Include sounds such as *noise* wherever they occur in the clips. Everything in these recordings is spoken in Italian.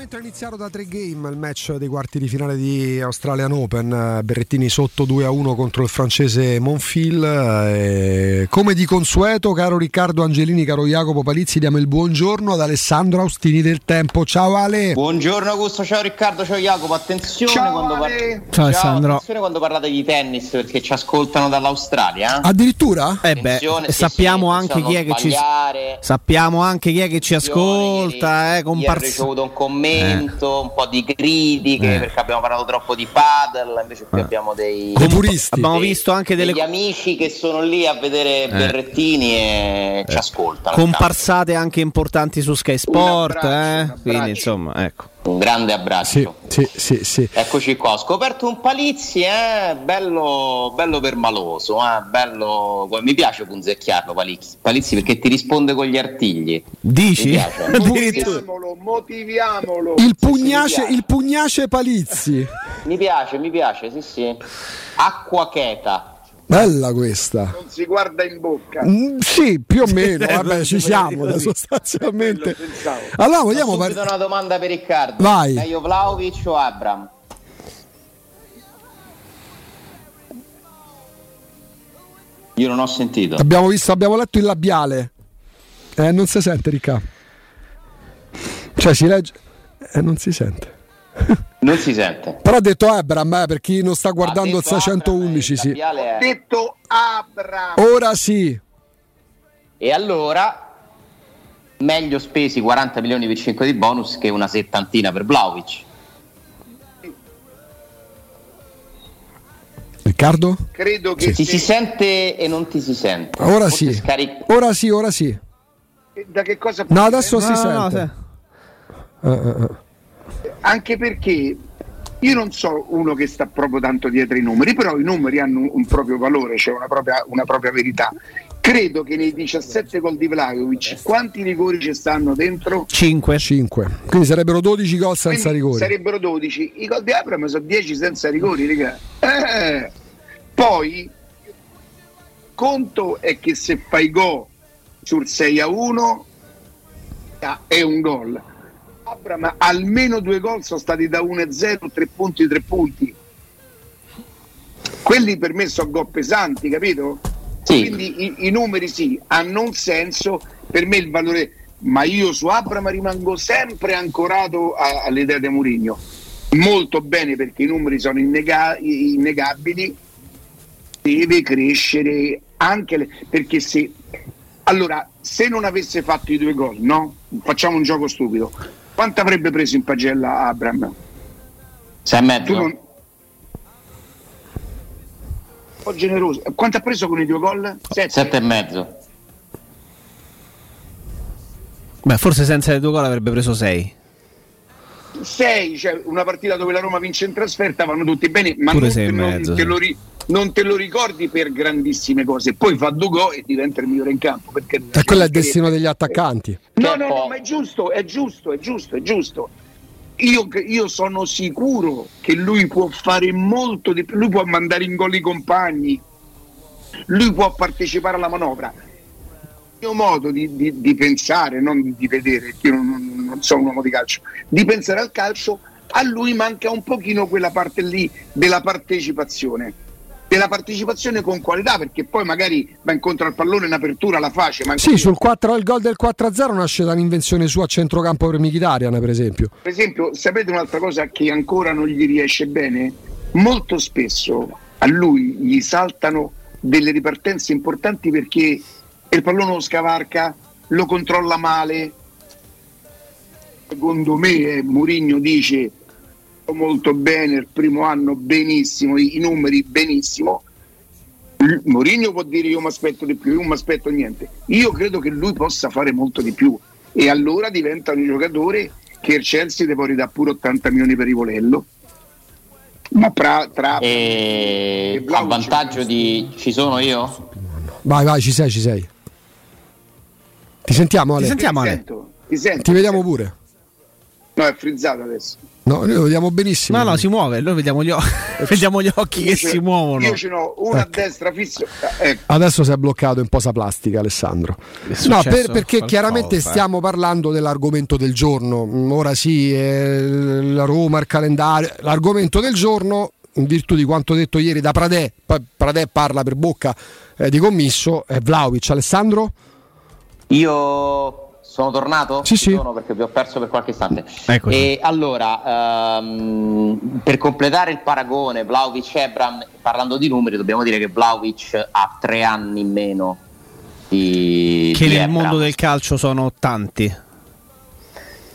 Mentre è iniziato da tre game il match dei quarti di finale di Australian Open, Berrettini sotto 2 a 1 contro il francese Monfil. E come di consueto, caro Riccardo Angelini, caro Jacopo Palizzi, diamo il buongiorno ad Alessandro Austini del Tempo. Ciao Ale. Buongiorno Augusto, ciao Riccardo, ciao Jacopo. Attenzione, Ciao, quando, par-. Ciao, Alessandro. attenzione quando parlate di tennis perché ci ascoltano dall'Australia. eh. Addirittura? Eh beh, e sì, sappiamo sì, anche chi è che ci sappiamo anche chi è che ci ascolta, Ieri- eh, ieri compars- ho ricevuto un commento, un po' di critiche Eh. perché abbiamo parlato troppo di paddle, invece qui Eh. abbiamo dei, puristi. Abbiamo dei- visto anche delle degli amici che sono lì a vedere Berrettini e ci ascoltano. comparsate anche importanti su Sky Sport, abbraccio, eh? abbraccio. quindi insomma, ecco. Un grande abbraccio. Sì, sì, sì, sì. Eccoci qua, ho scoperto un Palizzi, eh? bello, bello permaloso, eh? bello... mi piace punzecchiarlo Palizzi, Palizzi perché ti risponde con gli artigli. Dici? *laughs* Motiviamolo, motiviamolo. Il pugnace, il pugnace Palizzi. Mi piace, mi piace, sì sì. Acqua cheta. Bella questa. Non si guarda in bocca. Mm, sì, più o meno, vabbè, *laughs* ci siamo sostanzialmente. Allora, Ho vogliamo subito par- una domanda per Riccardo. Vai. Meglio Vlaovic o Abram? Io non ho sentito. Abbiamo visto, abbiamo letto il labiale. Eh, non si sente, Ricca. Cioè, si legge. Eh, non si sente. *laughs* Non si sente. Però ha detto Abram, eh, per chi non sta guardando il Ha detto Abram, 611, il sì. è- Detto Abram. Ora sì. E allora meglio spesi 40 milioni per 5 di bonus che una settantina per Vlaovic. Riccardo? Credo che Ti se- si sente e non ti si sente. Ora Forse sì. scaric- Ora sì, ora sì. da che cosa No, adesso si No, no, no, sente. se- Eh, eh, eh. Anche perché io non so uno che sta proprio tanto dietro i numeri, però i numeri hanno un, proprio valore, cioè una propria, una propria verità. Credo che nei 17 gol di Vlaovic quanti rigori ci stanno dentro? 5. 5. Quindi sarebbero 12 gol senza Quindi rigori. Sarebbero 12. I gol di Abram sono 10 senza rigori, raga. Eh. Poi conto è che se fai gol sul 6 a 1 ah, è un gol. Abram almeno due gol sono stati da 1 a 0, 3 punti, 3 punti. Quelli per me sono gol pesanti, capito? Sì. Quindi i, i numeri sì, hanno un senso, per me il valore, ma io su Abram rimango sempre ancorato a- all'idea di Mourinho. Molto bene perché i numeri sono innega- innegabili, deve crescere anche le- perché se allora se non avesse fatto i due gol, no? Facciamo un gioco stupido. Quanto avrebbe preso in pagella Abram? Sei e mezzo? non... Un po' generoso. Quanto ha preso con i due gol? Sette. Sette e mezzo. Beh, forse senza le due gol avrebbe preso 6. 6, cioè una partita dove la Roma vince in trasferta vanno tutti bene, ma Pure non, e non sì. lo ri- non te lo ricordi per grandissime cose. Poi fa due gol e diventa il migliore in campo. Perché E quello è il destino degli attaccanti. No, no, no, ma è giusto, è giusto, è giusto, è giusto. Io, io sono sicuro che lui può fare molto di più, lui può mandare in gol i compagni, lui può partecipare alla manovra. Il mio modo di, di- di pensare, non di vedere, perché io non, non- non sono un uomo di calcio, di pensare al calcio, a lui manca un pochino quella parte lì della partecipazione. Della partecipazione con qualità, perché poi magari va incontro al pallone in apertura, la face. ma Sì, sul 4, il gol del 4-0 nasce da un'invenzione sua a centrocampo per Mkhitaryan, per esempio. Per esempio, sapete un'altra cosa che ancora non gli riesce bene? Molto spesso a lui gli saltano delle ripartenze importanti perché il pallone lo scavarca, lo controlla male. Secondo me eh, Mourinho dice molto bene, il primo anno benissimo, i, i numeri benissimo. Mourinho può dire io mi aspetto di più, io non mi aspetto niente. Io credo che lui possa fare molto di più e allora diventa un giocatore che il Chelsea deve ridare pure 80 milioni per Rivolello. Ma tra, tra E E a vantaggio di ci sono io? Vai, vai, ci sei, ci sei. Ti sentiamo, Ale. Ti sentiamo, ti Ale. sento, ti sento, Ti vediamo sento. pure. No, è frizzato adesso. No, noi lo vediamo benissimo. No, no, si muove, noi vediamo gli, o- *laughs* vediamo gli occhi che Io ce- si muovono. Io ce n'ho una a Ecco. destra fisso. Ecco. Adesso si è bloccato in posa plastica, Alessandro. No, per- perché qualcosa, chiaramente eh. stiamo parlando dell'argomento del giorno. Mm, Ora sì, eh, la Roma, il calendario. L'argomento del giorno, in virtù di quanto detto ieri da Pradè, poi Pradè parla per bocca eh, di commisso, è Vlaovic. Alessandro? Io sono tornato? Sì, sì. Sono perché vi ho perso per qualche istante. Eccoci. E allora, ehm, per completare il paragone Vlaovic-Ebram, parlando di numeri, dobbiamo dire che Vlaovic ha tre anni in meno di, Che di nel Ebram. mondo del calcio sono tanti.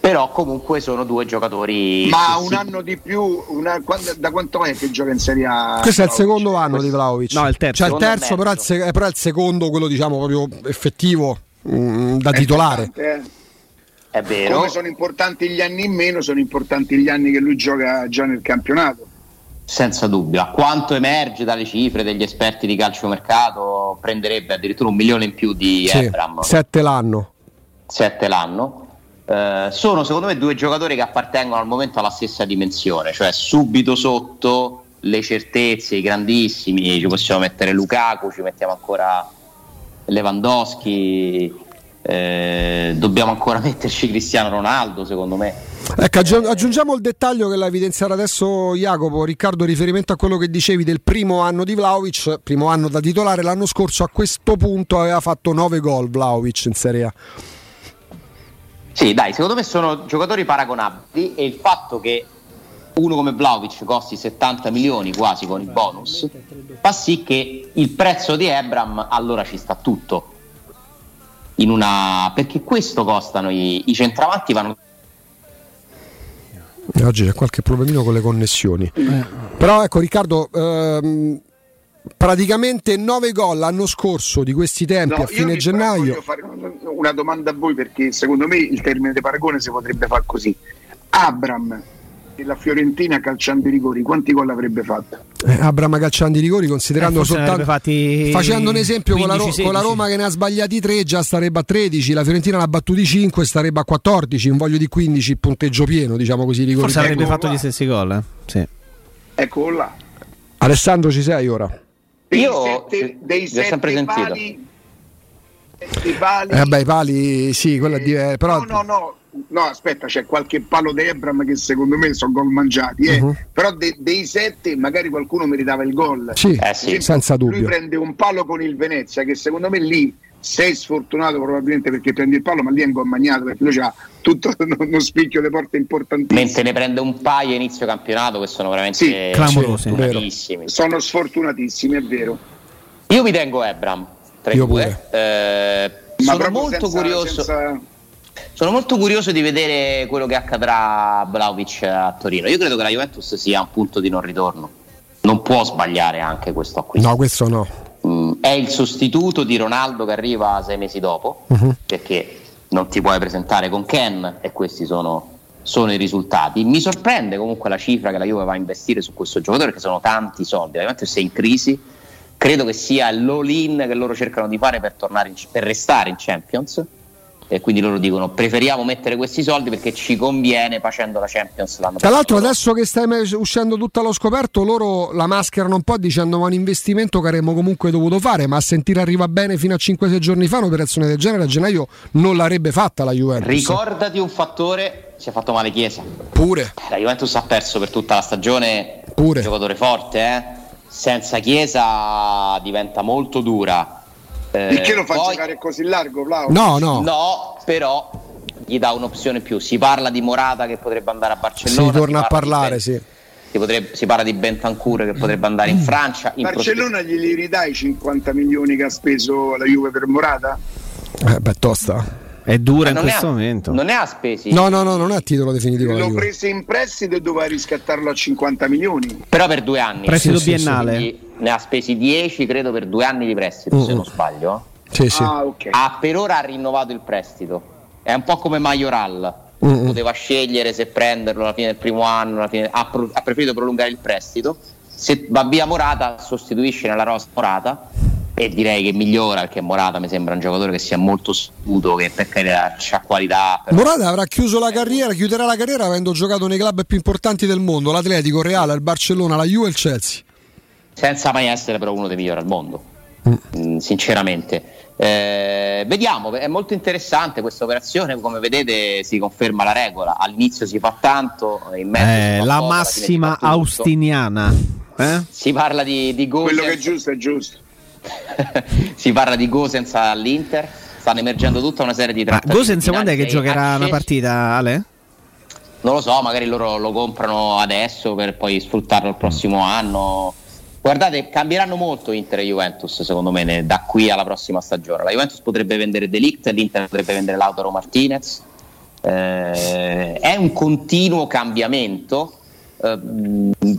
Però comunque sono due giocatori... Ma un anno di più, una- quando- da quanto è che gioca in Serie A? Questo è il secondo anno di Vlaovic. No, il terzo. Cioè il terzo, però è il, mezzo. se- però è il secondo, quello diciamo proprio effettivo mm, da È titolare. importante, È eh. vero. Come sono importanti gli anni in meno, sono importanti gli anni che lui gioca già nel campionato. Senza dubbio, a quanto emerge dalle cifre degli esperti di calciomercato, prenderebbe addirittura un milione in più di Sì, Ebram, sette l'anno. 7 l'anno. Eh, sono secondo me due giocatori che appartengono al momento alla stessa dimensione, cioè subito sotto le certezze, i grandissimi, ci possiamo mettere Lukaku, ci mettiamo ancora Lewandowski, eh, dobbiamo ancora *laughs* metterci Cristiano Ronaldo secondo me. Ecco, aggi- aggiungiamo il dettaglio che l'ha evidenziato adesso Jacopo, Riccardo, riferimento a quello che dicevi del primo anno di Vlaovic, primo anno da titolare, l'anno scorso a questo punto aveva fatto 9 gol Vlaovic in Serie A. Sì, dai, secondo me sono giocatori paragonabili e il fatto che uno come Vlaovic costi 70 milioni quasi con i bonus fa sì che il prezzo di Ebram allora ci sta tutto. In una... Perché questo costano i, i centravanti vanno E oggi c'è qualche problemino con le connessioni. Però ecco Riccardo, ehm, praticamente 9 gol l'anno scorso di questi tempi No, a fine gennaio. Voglio fare una domanda a voi perché secondo me il termine di paragone si potrebbe fare così. Abram la Fiorentina calciando i rigori, quanti gol avrebbe fatto? Eh, Abram calciando i rigori, considerando Eh, soltanto fatti facendo un esempio con, la Ro- 15, con la 16. Roma che ne ha sbagliati 3 già starebbe a 13, la Fiorentina l'ha battuti 5 starebbe a 14, in voglio di 15 il punteggio pieno, diciamo così. rigori. Forse avrebbe Ecco fatto qua. gli stessi gol. eh? Sì. Eccolo là. Alessandro ci sei ora? Dei Io sette, sì, dei ho sempre sette sentito. pali, sette pali Eh beh, i pali sì, quella di, eh, però No, no, no. No, aspetta, c'è qualche palo di Ebram che secondo me sono gol mangiati, eh. Mhm. però de- dei sette magari qualcuno meritava il gol. sì, Eh sì. Senza Lui dubbio. prende un palo con il Venezia che secondo me lì sei sfortunato probabilmente perché prendi il palo, ma lì è un gol magnato perché lui ha tutto *laughs* uno spicchio di porte importantissimo. mentre ne prende un paio inizio campionato che sono veramente Sì, clamorosi. fortunatissimi. Sono sfortunatissimi, è vero. Io mi tengo Ebram tra i Io due. Eh, Ma sono molto senza- curioso. senza- Sono molto curioso di vedere quello che accadrà a Vlaovic a Torino. Io credo che la Juventus sia un punto di non ritorno. Non può sbagliare anche questo acquisto. No, questo no. Mm, è il sostituto di Ronaldo che arriva sei mesi dopo, Mhm. perché non ti puoi presentare con Ken e questi sono, sono i risultati. Mi sorprende comunque la cifra che la Juve va a investire su questo giocatore, perché sono tanti soldi. La Juventus è in crisi. Credo che sia l'all-in che loro cercano di fare per, tornare in- per restare in Champions. E quindi loro dicono preferiamo mettere questi soldi perché ci conviene facendo la Champions l'anno Tra l'altro adesso che stai uscendo tutto allo scoperto, loro la mascherano un po' dicendo ma un investimento che avremmo comunque dovuto fare, ma a sentire arriva bene fino a 5-6 giorni fa un'operazione del genere a gennaio non l'avrebbe fatta la Juventus. Ricordati un fattore, si è fatto male Chiesa. Pure, La Juventus ha perso per tutta la stagione Pure. un giocatore forte, eh? senza Chiesa diventa molto dura. Eh, Perché lo fa poi- giocare così largo, Vlao? no, no, No, però gli dà un'opzione più. Si parla di Morata che potrebbe andare a Barcellona. si torna a parla di parlare, Ben- sì. si, potrebbe- si parla di Bentancur che potrebbe andare in Francia. In Barcellona glieli ridai i 50 milioni che ha speso la Juve per Morata? Eh, beh, tosta. È dura in questo ha- momento. Non ne ha spesi. No, no, no, non è a titolo definitivo L'ho preso in prestito e doveva riscattarlo a 50 milioni. Però per due anni. Prestito Sì, sì, sì. biennale. Quindi ne ha spesi 10, credo, per due anni di prestito, se Mm. non sbaglio. Sì, sì. Ah, ok. ha per ora ha rinnovato il prestito. È un po' come Majoral. Mm-mm. Poteva scegliere se prenderlo alla fine del primo anno, alla fine- ha, pro- ha preferito prolungare il prestito. Se va via Morata, sostituisce nella rosa Morata e direi che migliora perché Morata mi sembra un giocatore che sia molto scudo, che per carità ha qualità. Però... Morata avrà chiuso la carriera, chiuderà la carriera avendo giocato nei club più importanti del mondo, l'Atletico, il Reale, il Barcellona, la Juve e il Chelsea. Senza mai essere però uno dei migliori al mondo, mm. mm sinceramente. Eh, vediamo, è molto interessante questa operazione, come vedete si conferma la regola, all'inizio si fa tanto, in mezzo eh, la poco, massima austiniana. Eh? Si parla di, di Quello che è giusto è giusto. *laughs* si parla di Gosens all'Inter, stanno emergendo tutta una serie di trattative. Ma Gosens quando è che giocherà accesi? una partita, Ale? Non lo so, magari loro lo comprano adesso per poi sfruttarlo il prossimo anno Guardate, cambieranno molto Inter e Juventus, secondo me, da qui alla prossima stagione. La Juventus potrebbe vendere Delict, l'Inter potrebbe vendere Lautaro Martinez. Eh, è un continuo cambiamento eh,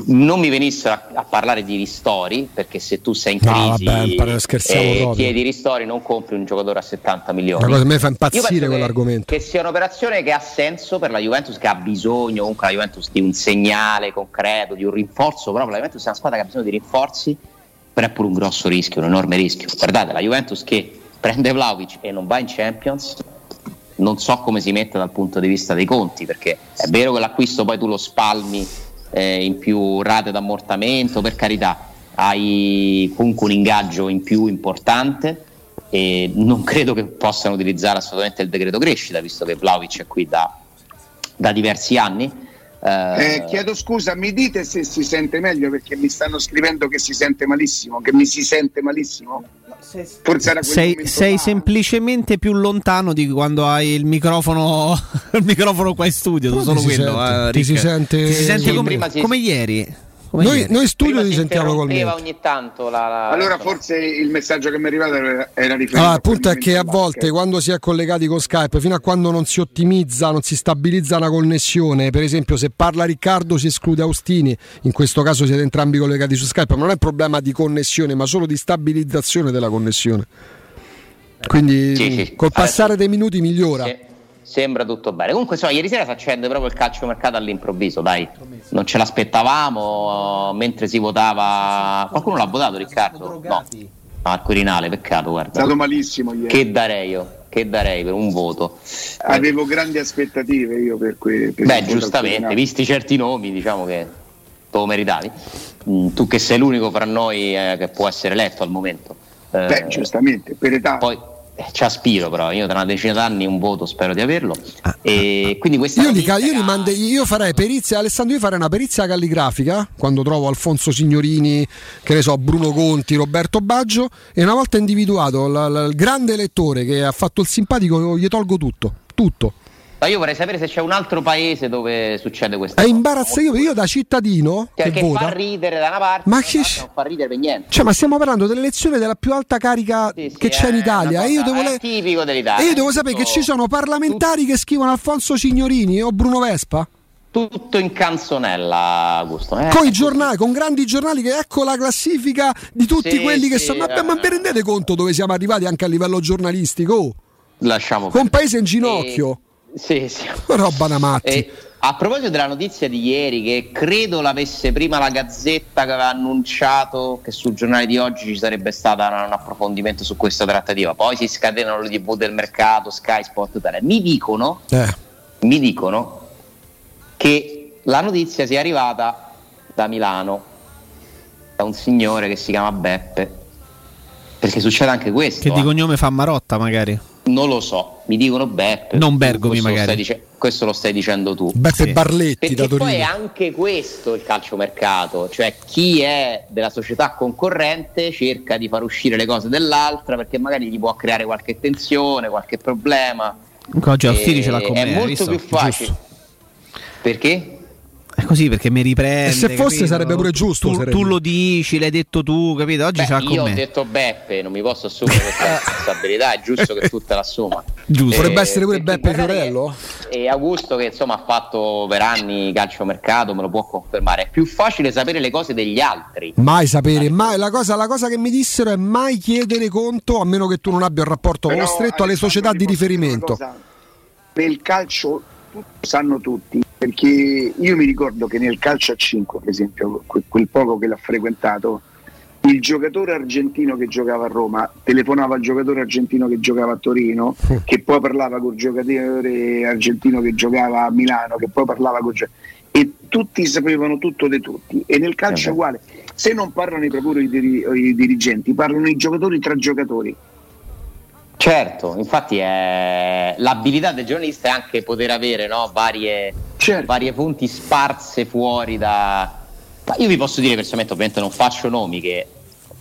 non mi venissero a, a, parlare di ristori perché se tu sei in crisi no, vabbè, e chiedi ristori non compri un giocatore a 70 milioni. Una cosa a me fa impazzire quell'argomento. che, che sia un'operazione che ha senso per la Juventus che ha bisogno comunque la Juventus di un segnale concreto di un rinforzo proprio la Juventus è una squadra che ha bisogno di rinforzi però è pure un grosso rischio un enorme rischio. Guardate la Juventus che prende Vlaovic e non va in Champions non so come si mette dal punto di vista dei conti perché è vero che l'acquisto poi tu lo spalmi eh, in più rate d'ammortamento, per carità, hai comunque un ingaggio in più importante e non credo che possano utilizzare assolutamente il decreto crescita, visto che Vlaovic è qui da, da diversi anni. Eh, chiedo scusa, mi dite se si sente meglio perché mi stanno scrivendo che si sente malissimo, che mi si sente malissimo? Forse era sei, sei semplicemente più lontano di quando hai il microfono, *laughs* il microfono qua in studio. Solo quello, sente, eh, ti si sente, ti si sente come, come ieri. Noi, noi, studio li sentiamo col me. ogni tanto la, la, allora forse il messaggio che mi è arrivato era, era riferito allora, il punto è che a volte quando si è collegati con Skype fino a quando non si ottimizza non si stabilizza una connessione per esempio se parla Riccardo si esclude Austini in questo caso siete entrambi collegati su Skype ma non è un problema di connessione ma solo di stabilizzazione della connessione quindi sì, sì. col passare Adesso, dei minuti migliora sì sembra tutto bene. Comunque, so, ieri sera si accende proprio il calciomercato all'improvviso, dai, non ce l'aspettavamo mentre si votava. Qualcuno l'ha votato, Riccardo? No, al Quirinale, peccato, guarda. È stato malissimo ieri. Che darei io? Che darei per un voto? Avevo grandi aspettative io per cui. Beh, giustamente, visti certi nomi, diciamo che te lo meritavi. Mm, tu che sei l'unico fra noi eh, che può essere eletto al momento. Eh, Beh, giustamente, per età. Poi, ci aspiro però, io tra una decina d'anni un voto spero di averlo. Ah, e quindi questa io, li, io, li mande, io farei perizia, Alessandro, io farei una perizia calligrafica quando trovo Alfonso Signorini, che ne so, Bruno Conti, Roberto Baggio e una volta individuato l- l- il grande lettore che ha fatto il simpatico gli tolgo tutto, tutto. Ma io vorrei sapere se c'è un altro paese dove succede questo. È imbarazzante. Io da cittadino cioè, che, che vota, fa ridere da una parte, ma che non fa ridere per niente. Cioè, ma stiamo parlando dell'elezione della più alta carica sì, sì, che c'è in Italia. Cosa, io devo le... tipico dell'Italia. E io devo sapere tutto... che ci sono parlamentari tutto... che scrivono Alfonso Signorini o Bruno Vespa tutto in canzonella, Augusto. Eh, con i giornali, con grandi giornali che ecco la classifica di tutti sì, quelli che sono. Ma, ma vi rendete conto dove siamo arrivati anche a livello giornalistico? Lasciamo con paese in ginocchio. E sì, sì. Roba da matti. E a proposito della notizia di ieri, che credo l'avesse prima la Gazzetta che aveva annunciato che sul giornale di oggi ci sarebbe stato un approfondimento su questa trattativa, poi si scatenano le tv del mercato, Sky Sport, tale. mi dicono, eh. mi dicono che la notizia sia arrivata da Milano, da un signore che si chiama Beppe, perché succede anche questo. Che di eh. cognome fa Marotta magari. Non lo so, mi dicono Beppe. Non Bergomi magari. Lo dice- questo lo stai dicendo tu. Beppe sì. Barletti Perché da Torino. poi è anche questo il calciomercato, cioè chi è della società concorrente cerca di far uscire le cose dell'altra perché magari gli può creare qualche tensione, qualche problema. Oggi Austini ce l'ha con È me, molto più facile. Giusto. Perché? È così perché mi riprende. E se fosse capito? sarebbe pure giusto. Tu, sarebbe. tu, lo dici, l'hai detto tu, capito? Oggi Beh, ce l'ha con io me. ho detto Beppe, non mi posso assumere questa *laughs* responsabilità, è giusto che tu te l'assuma. Giusto. Potrebbe essere pure Beppe Fiorello. E Augusto che insomma ha fatto per anni calciomercato, me lo può confermare. È più facile sapere le cose degli altri. Mai sapere, mai. La cosa, la cosa che mi dissero è mai chiedere conto, a meno che tu non abbia un rapporto Però, stretto, alle società di riferimento. Nel calcio sanno tutti perché io mi ricordo che nel calcio a 5 per esempio quel, poco che l'ha frequentato il giocatore argentino che giocava a Roma telefonava al giocatore argentino che giocava a Torino, che poi parlava col giocatore argentino che giocava a Milano, che poi parlava con e tutti sapevano tutto di tutti. E nel calcio è uguale. Se non parlano i procuri i dirigenti, parlano i giocatori tra giocatori. Certo, infatti è... l'abilità del giornalista è anche poter avere no, varie, certo. varie fonti sparse fuori da... Ma io vi posso dire personalmente, ovviamente non faccio nomi, che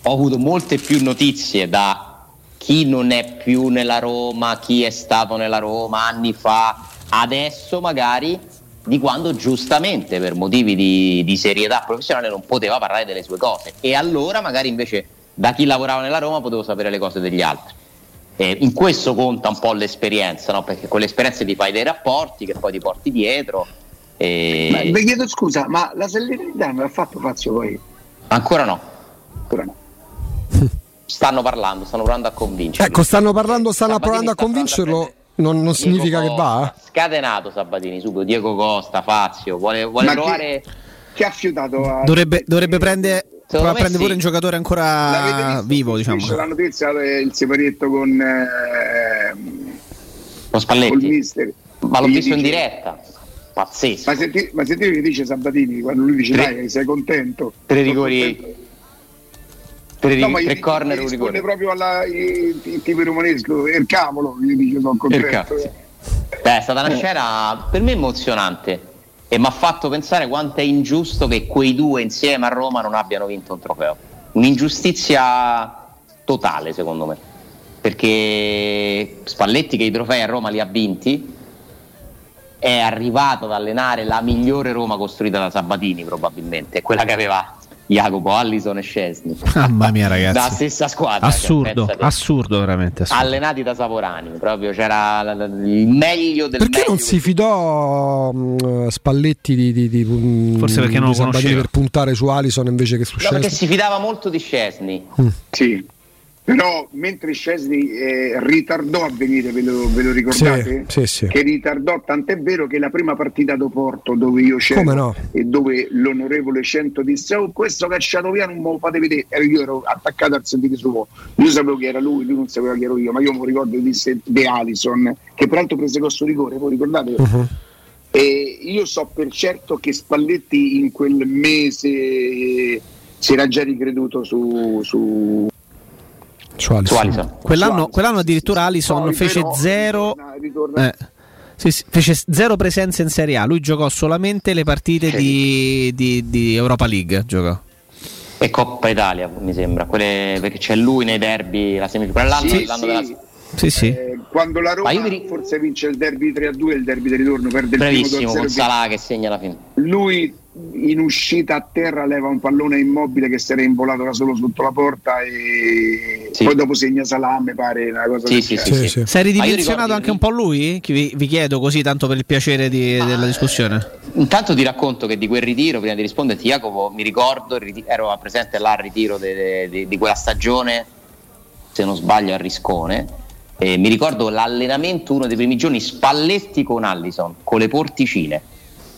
ho avuto molte più notizie da chi non è più nella Roma, chi è stato nella Roma anni fa, adesso magari, di quando giustamente per motivi di, di serietà professionale non poteva parlare delle sue cose. E allora magari invece da chi lavorava nella Roma potevo sapere le cose degli altri. Eh, in questo conta un po' l'esperienza, no? perché con l'esperienza ti fai dei rapporti che poi ti porti dietro. E... Ma, vi chiedo scusa, ma la Salernitana l'ha fatto Fazio poi? Ancora no. Ancora no. *laughs* Stanno parlando, stanno provando a convincerlo. Ecco, stanno parlando, stanno Sabatini provando a convincerlo. Non, non significa Costa, che va? Scatenato Sabatini subito, Diego Costa, Fazio, vuole, vuole provare... Che, che ha fiutato a... Dovrebbe, dovrebbe prendere Prova a prendere pure un giocatore ancora vivo, diciamo. La notizia il separietto con eh, con Spalletti. Ma l'ho visto dice, in diretta. Pazzesco. Ma senti, ma senti che dice Sabatini quando lui dice tre, dai, sei contento? Tre rigori. Tre, no, tre corner un rigore. proprio alla il, il tipo romanesco, il cavolo, gli dice sono contento. Beh, è stata una scena per me emozionante e mi ha fatto pensare quanto è ingiusto che quei due insieme a Roma non abbiano vinto un trofeo. Un'ingiustizia totale secondo me, perché Spalletti che i trofei a Roma li ha vinti è arrivato ad allenare la migliore Roma costruita da Sabatini probabilmente, quella che aveva Jacopo, Allison e Scesni. Mamma mia, ragazzi. Da stessa squadra. Assurdo, cioè, assurdo, veramente. Assurdo. Allenati da Saporani, proprio c'era il meglio del Perché meglio non si fidò um, Spalletti di, di, di, mm, Forse perché non lo conosceva. per puntare su Allison invece che su Scesni? No, perché si fidava molto di Scesni. Mm. Sì. Però mentre Scesni eh, ritardò a venire, ve lo, ve lo ricordate? Sì, sì, sì. Che ritardò, tant'è vero che la prima partita do Porto dove io c'ero no? e dove l'onorevole Cento disse oh questo cacciato via non me lo fate vedere, io ero attaccato al sentire suo, io sapevo che era lui, lui non sapeva che ero io, ma io mi ricordo disse De Alison, che peraltro prese questo rigore, voi ricordate? Uh-huh. E io so per certo che Spalletti in quel mese si era già ricreduto su, su su Alisson. Su Alisson. Quell'anno, quell'anno, addirittura Alisson no, fece zero. Eh, sì, sì, fece zero presenze in Serie A. Lui giocò solamente le partite di, di, di, Europa League. Giocò. E Coppa Italia, mi sembra. Quelle, perché c'è lui nei derby la semifinale. L'anno, sì, l'anno della sì, sì. Eh, quando la Roma mi... forse vince il derby 3-2 il derby di ritorno perde Bravissimo, il primo con Salah che segna la fine. Lui in uscita a terra leva un pallone immobile che si era involato da solo sotto la porta e sì. poi dopo segna Salah mi pare una cosa sì, sì, sì, sì, si è ridimensionato anche un po' lui? Vi, vi, chiedo così tanto per il piacere di, ah, della discussione. intanto ti racconto che di quel ritiro prima di risponderti Jacopo mi ricordo ero presente là al ritiro de, de, de, di quella stagione se non sbaglio a Riscone e mi ricordo l'allenamento uno dei primi giorni Spalletti con Allison con le porticine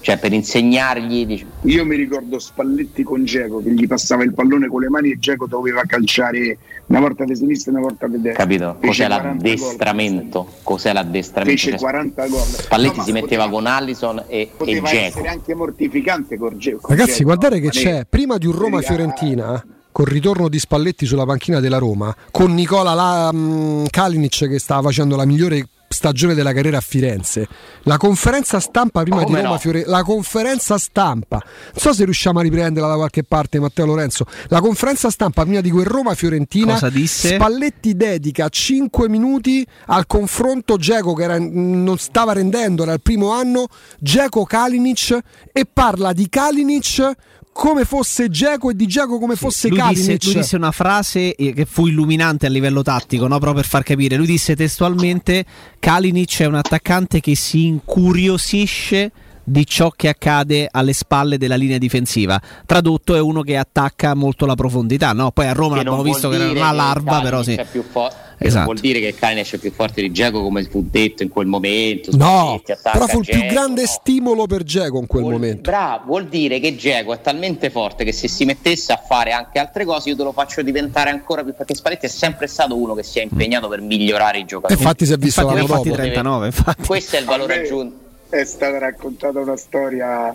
cioè per insegnargli. Diciamo. Io mi ricordo Spalletti con Geco che gli passava il pallone con le mani e Geco doveva calciare una volta di sinistra e una volta di destra. Capito? Cos'è l'addestramento? Gol. Cos'è l'addestramento? Fece 40 cioè, gol. Spalletti no, si metteva poteva, con Allison e, poteva e essere anche mortificante con Geco. Ragazzi, guardate che c'è prima di un Roma-Fiorentina col ritorno di Spalletti sulla panchina della Roma, con Nicola la, um, Kalinic che stava facendo la migliore stagione della carriera a Firenze. La conferenza stampa prima Come di Roma no? Fiore, la conferenza stampa. Non so se riusciamo a riprenderla da qualche parte, Matteo Lorenzo. La conferenza stampa prima di quel Roma Fiorentina. Cosa disse? Spalletti dedica 5 minuti al confronto Geco che era, non stava rendendo, era il primo anno, Geco Kalinic e parla di Kalinic come fosse Geco e di Geco come fosse lui Disse, lui disse una frase eh, che fu illuminante a livello tattico, no? proprio per far capire. Lui disse testualmente: Kalinic è un attaccante che si incuriosisce di ciò che accade alle spalle della linea difensiva. Tradotto è uno che attacca molto la profondità, no? Poi a Roma abbiamo visto che era una larva, però sì. Fo- Esatto. vuol dire che Kalinic è più forte di Geco come fu detto in quel momento. No, però fu il più Dzeko, grande no. stimolo per Geco in quel Vuol- momento. Bravo, vuol dire che Geco è talmente forte che se si mettesse a fare anche altre cose io te lo faccio diventare ancora più perché Spalletti è sempre stato uno che si è impegnato per migliorare i giocatori. infatti si è visto Infatti ne l'anno ha fatti dopo. 39, infatti. Questo è il valore aggiunto. È stata raccontata una storia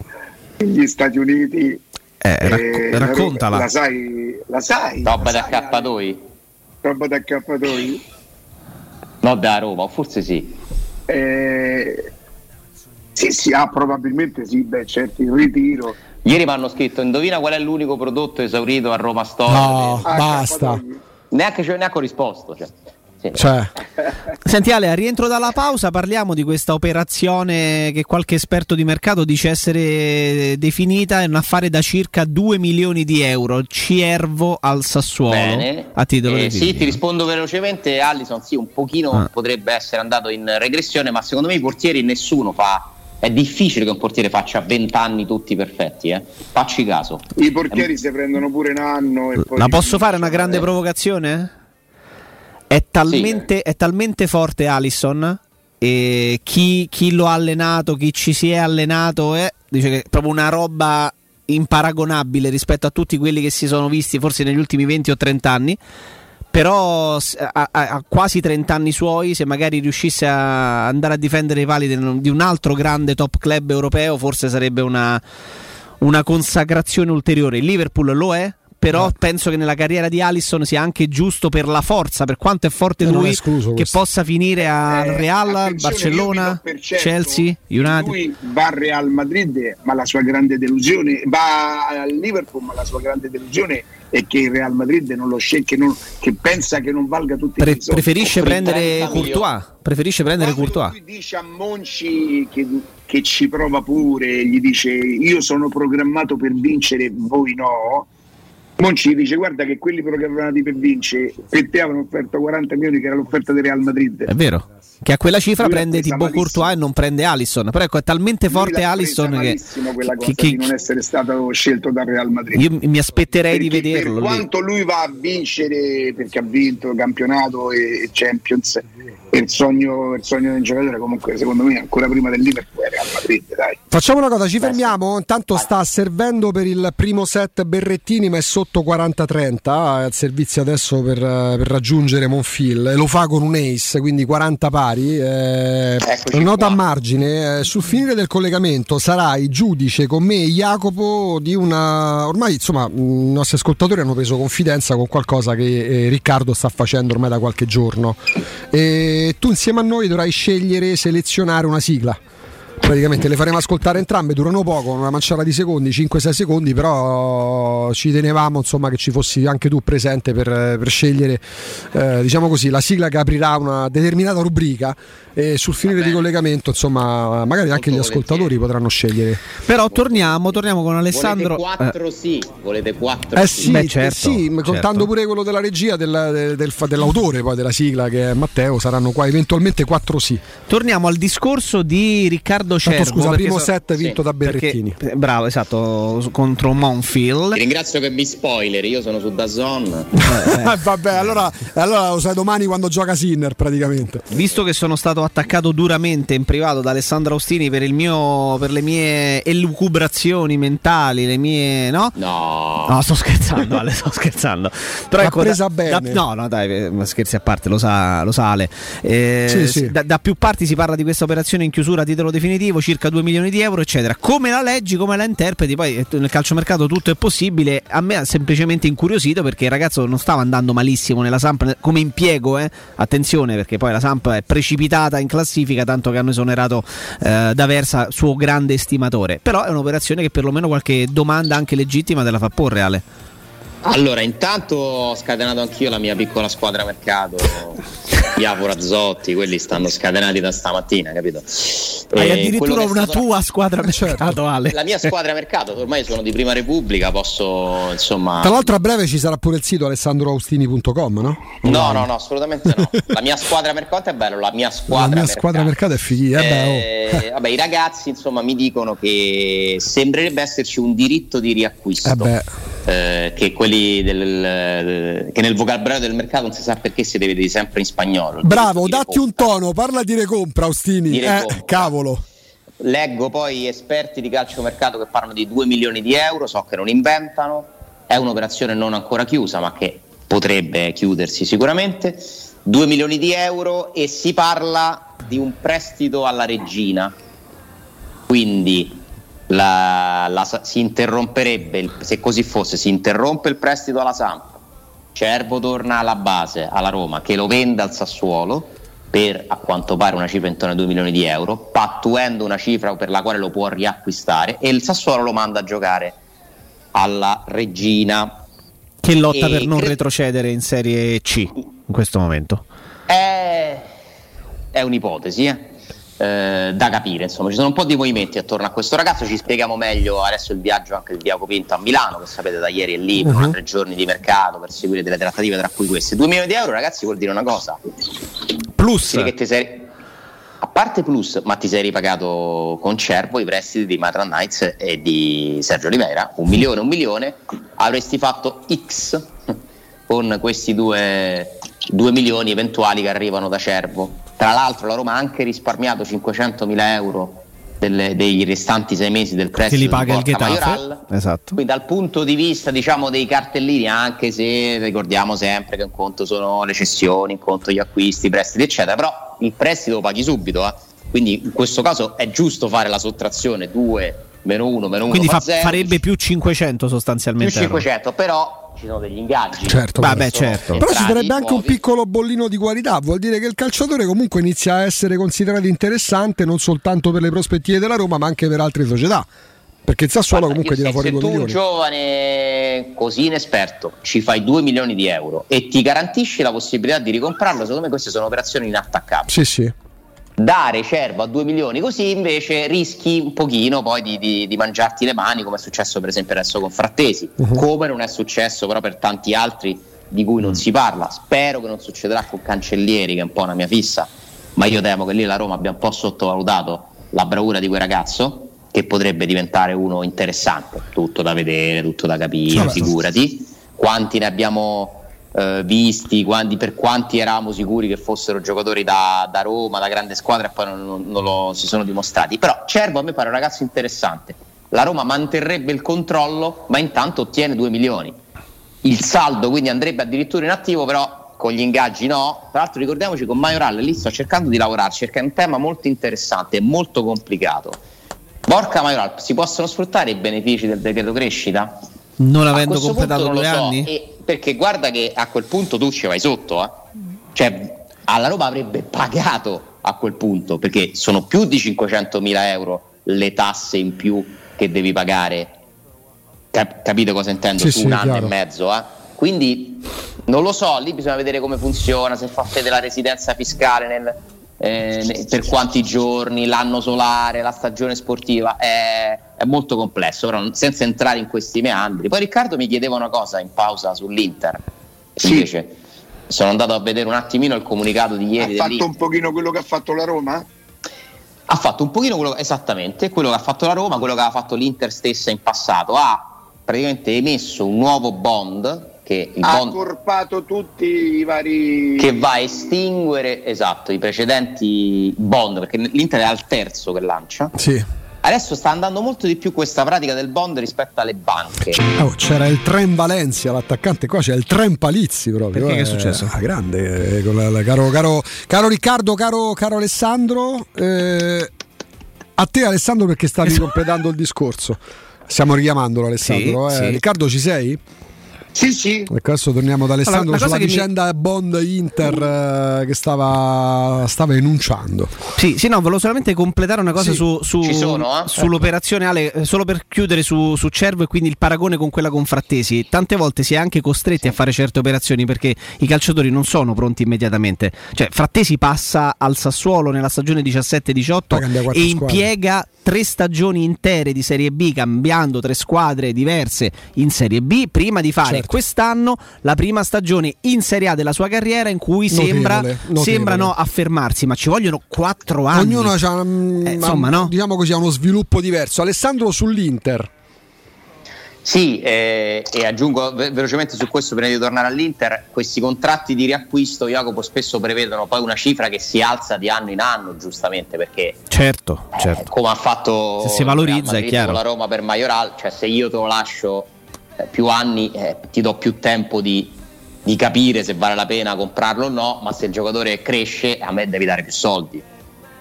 negli Stati Uniti. Eh, eh, raccontala. La sai? La sai? Roba La da K2? Roba da K2? No, da Roma, o forse sì. Eh, sì, sì, ah, probabilmente sì, beh, certo, il ritiro. Ieri mi hanno scritto: Indovina qual è l'unico prodotto esaurito a Roma Store? No, Ah, basta. K2. Neanche, cioè, neanche ho risposto. Cioè. Sì. Cioè, *laughs* Senti Ale, a rientro dalla pausa parliamo di questa operazione che qualche esperto di mercato dice essere definita è un affare da circa 2 milioni di euro. Ciervo al Sassuolo. Bene. A titolo Eh, definitivo. sì, ti rispondo velocemente. Allison, sì, un pochino Ah. potrebbe essere andato in regressione, ma secondo me i portieri nessuno fa. È difficile che un portiere faccia 20 anni tutti perfetti, eh. Facci caso. I portieri si prendono pure un anno. E poi La posso fare una Eh, grande provocazione? È talmente, è talmente forte Allison e chi, chi lo ha allenato, chi ci si è allenato, è, dice che è proprio una roba imparagonabile rispetto a tutti quelli che si sono visti forse negli ultimi 20 o 30 anni. Però a, quasi 30 anni suoi, se magari riuscisse a andare a difendere i pali di un altro grande top club europeo, forse sarebbe una, una consacrazione ulteriore. Il Liverpool lo è, però penso che nella carriera di Allison sia anche giusto per la forza, per quanto è forte Eh, è lui, escluso che questo. possa finire al Eh, Real, Barcellona, certo Chelsea, che United. Lui va al Real Madrid, ma la sua grande delusione, va al Liverpool, ma la sua grande delusione è che il Real Madrid non lo sceglie, che, non- che pensa che non valga tutti Pre- i soldi. preferisce prendere 30 Courtois. Preferisce prendere Quando Courtois. lui dice a Monci che, che ci prova pure, gli dice io sono programmato per vincere, voi no. Monci dice guarda che quelli programmati per vincere per te avevano offerto 40 milioni che era l'offerta del Real Madrid. È vero. Che a quella cifra Lui prende Thibaut malissimo. Courtois e non prende Allison. Però ecco, è talmente Lui forte Allison che, malissimo quella cosa che- che- di non essere stato scelto dal Real Madrid. io mi aspetterei di Perché vederlo. Per quanto lui va a vincere, perché ha vinto campionato e Champions, il sogno, il sogno del giocatore, comunque, secondo me, ancora prima del Liverpool è Real Madrid, dai. facciamo una cosa, ci fermiamo. Intanto sta servendo per il primo set Berrettini, ma è sotto 40-30. È al servizio adesso per, eh, per raggiungere Monfil. E lo fa con un ace, quindi 40 pari. Eh, Eccoci nota a margine: eh, sul finire del collegamento sarai giudice con me e Jacopo di una. Ormai, insomma, i nostri ascoltatori hanno preso confidenza con qualcosa che eh, Riccardo sta facendo ormai da qualche giorno. E tu insieme a noi dovrai scegliere, selezionare una sigla. Praticamente le faremo ascoltare entrambe, durano poco, una manciata di secondi, 5-6 secondi, però ci tenevamo insomma che ci fossi anche tu presente per, per scegliere, eh, diciamo così, la sigla che aprirà una determinata rubrica e sul finire di collegamento insomma magari anche gli ascoltatori potranno scegliere. Però torniamo, torniamo con Alessandro. Volete eh, 4 sì, volete 4 Eh sì. sì, Beh, eh certo, sì, ma certo. contando pure quello della regia del- del- del- dell'autore poi della sigla che è Matteo, saranno qua eventualmente 4 sì. torniamo al discorso di Riccardo Tanto Cervo. scusa, perché primo so- set vinto sì, da perché- Berrettini. eh, bravo, esatto, contro Monfield. Ti ringrazio che mi spoiler, io sono su Dazon. *laughs* Eh, vabbè, allora, allora lo sai domani quando gioca Sinner praticamente. Visto che sono stato attaccato duramente in privato da Alessandro Austini per, il mio, per le mie elucubrazioni mentali, le mie. no? No. No, sto scherzando, Ale, sto scherzando. Però L'ha ecco, presa da- bene. da- no, no, dai, eh, ma scherzi a parte, lo sa, lo sa Ale. Eh, Sì, sì. Da, da più parti si parla di questa operazione in chiusura a titolo definitivo, circa 2 milioni di euro, eccetera. Come la leggi, come la interpreti? Poi eh, nel calciomercato tutto è possibile. A me ha semplicemente incuriosito perché il ragazzo non stava andando malissimo nella Samp come impiego, eh. Attenzione, perché poi la Samp è precipitata in classifica, tanto che hanno esonerato eh, D'Aversa, suo grande estimatore. Però è un'operazione che perlomeno qualche domanda anche legittima te la fa porre, Ale. Allora, intanto ho scatenato anch'io la mia piccola squadra mercato. Iavo Razzotti, quelli stanno scatenati da stamattina, capito? Hai E quello addirittura una tua squadra mercato, Ale. La mia squadra mercato, ormai sono di prima repubblica, posso insomma. Tra l'altro a breve ci sarà pure il sito alessandroaustini.com, no? No, no, no, assolutamente no. La mia squadra mercato è bello, la mia squadra La mia mercato. squadra mercato è fighi, eh oh. Eh, vabbè, i ragazzi insomma mi dicono che sembrerebbe esserci un diritto di riacquisto. Eh beh. Eh, che quelli del, che nel vocabolario del mercato non si sa perché si deve dire sempre in spagnolo. Bravo, datti un tono, parla di recompra, Austini. Di. Eh, cavolo. Leggo poi esperti di calciomercato che parlano di 2 milioni di euro, so che non inventano, è un'operazione non ancora chiusa ma che potrebbe chiudersi sicuramente. 2 milioni di euro e si parla di un prestito alla regina. Quindi la, la, si interromperebbe, se così fosse, si interrompe il prestito alla Samp, Cervo torna alla base, alla Roma, che lo vende al Sassuolo per a quanto pare una cifra intorno a 2 milioni di euro, pattuendo una cifra per la quale lo può riacquistare e il Sassuolo lo manda a giocare alla Regina. Che lotta e per non cre- retrocedere in Serie C in questo momento? È, è un'ipotesi, eh? Eh, da capire. Insomma, ci sono un po' di movimenti attorno a questo ragazzo. Ci spieghiamo meglio adesso il viaggio anche di Diaco Pinto a Milano, che sapete da ieri è lì uh-huh. tre giorni di mercato per seguire delle trattative, tra cui queste. 2 milioni di euro, ragazzi, vuol dire una cosa. Plus. Sei, a parte plus, ma ti sei ripagato con Cervo i prestiti di Matran Knights e di Sergio Oliveira, un milione, un milione, avresti fatto X con questi due, due milioni eventuali che arrivano da Cervo tra l'altro la Roma ha anche risparmiato 500.000 euro delle, dei restanti sei mesi del prestito che li paga il Getafe esatto. quindi dal punto di vista diciamo, dei cartellini anche se ricordiamo sempre che un conto sono le cessioni un conto gli acquisti, i prestiti eccetera però il prestito lo paghi subito eh. quindi in questo caso è giusto fare la sottrazione 2 meno 1 meno 1 quindi fa, farebbe più 500 sostanzialmente più 500 però ci sono degli ingaggi. Certo, Vabbè, certo. Però ci sarebbe anche un piccolo bollino di qualità, vuol dire che il calciatore comunque inizia a essere considerato interessante non soltanto per le prospettive della Roma, ma anche per altre società. Perché il Sassuolo Guarda, comunque tira fuori 2 milioni. Se tu un giovane così inesperto ci fai 2 milioni di euro e ti garantisci la possibilità di ricomprarlo, secondo me queste sono operazioni inattaccabili. Sì, sì dare Cervo a 2 milioni così invece rischi un pochino poi di, di, di, mangiarti le mani come è successo per esempio adesso con Frattesi uh-huh. come non è successo però per tanti altri di cui non si parla. Spero che non succederà con Cancellieri che è un po' una mia fissa ma io temo che lì la Roma abbia un po' sottovalutato la bravura di quel ragazzo che potrebbe diventare uno interessante. Tutto da vedere, tutto da capire, figurati. quanti ne abbiamo eh, visti, quanti, per quanti eravamo sicuri che fossero giocatori da, da Roma, da grande squadra e poi non, non, lo, si sono dimostrati. Però Cervo a me pare un ragazzo interessante. La Roma manterrebbe il controllo, ma intanto ottiene 2 milioni. Il saldo quindi andrebbe addirittura in attivo, però con gli ingaggi no. Tra l'altro ricordiamoci con Majoral lì sto cercando di lavorarci perché è un tema molto interessante e molto complicato. Borca Majoral, si possono sfruttare i benefici del decreto crescita? Non avendo completato due so. anni? E perché guarda che a quel punto tu ci vai sotto, eh? cioè alla Roma avrebbe pagato a quel punto perché sono più di 500 mila euro le tasse in più che devi pagare. Cap- capite cosa intendo? Sì, Su sì, un anno chiaro. e mezzo, eh? quindi non lo so, lì bisogna vedere come funziona, se fa fede la residenza fiscale nel, eh, per quanti giorni, l'anno solare, la stagione sportiva, è, è, molto complesso, però senza entrare in questi meandri. Poi Riccardo mi chiedeva una cosa in pausa sull'Inter, sì. invece sono andato a vedere un attimino il comunicato di ieri. Ha fatto un pochino quello che ha fatto la Roma? Ha fatto un pochino quello, esattamente quello che ha fatto la Roma, quello che aveva fatto l'Inter stessa in passato. Ha praticamente emesso un nuovo bond che il ha bond, accorpato tutti i vari che va a estinguere esatto i precedenti bond perché l'Inter è al terzo che lancia sì. adesso sta andando molto di più questa pratica del bond rispetto alle banche oh, c'era il Tren Valencia l'attaccante qua c'è il Tren Palizzi proprio perché eh, che è successo? Ah, grande eh, la, la, caro, caro, caro, Riccardo caro, caro Alessandro eh, a te Alessandro perché stavi completando il discorso stiamo richiamandolo Alessandro sì, eh. sì. Riccardo ci sei? Sì, sì. Ecco, adesso torniamo da Alessandro allora, sulla vicenda mi... Bond Inter eh, che stava, stava, enunciando. Sì, sì, no, volevo solamente completare una cosa sì, su, su, sono, eh? sull'operazione Ale, eh, solo per chiudere su, su, Cervo e quindi il paragone con quella con Frattesi. Tante volte si è anche costretti a fare certe operazioni perché i calciatori non sono pronti immediatamente. Cioè, Frattesi passa al Sassuolo nella stagione 17-18 e impiega tre stagioni intere di Serie B cambiando tre squadre diverse in Serie B prima di fare certo. quest'anno la prima stagione in Serie A della sua carriera in cui notevole, sembra, notevole. sembra no, affermarsi ma ci vogliono quattro anni ognuno ha eh, insomma, no? diciamo così, uno sviluppo diverso Alessandro sull'Inter Sì, eh, e aggiungo ve- velocemente su questo prima di tornare all'Inter, questi contratti di riacquisto Jacopo spesso prevedono poi una cifra che si alza di anno in anno, giustamente, perché certo, eh, certo. come ha fatto se si valorizza è chiaro. la Roma per Majoral, cioè se io te lo lascio più anni eh, ti do più tempo di, di capire se vale la pena comprarlo o no, ma se il giocatore cresce a me devi dare più soldi.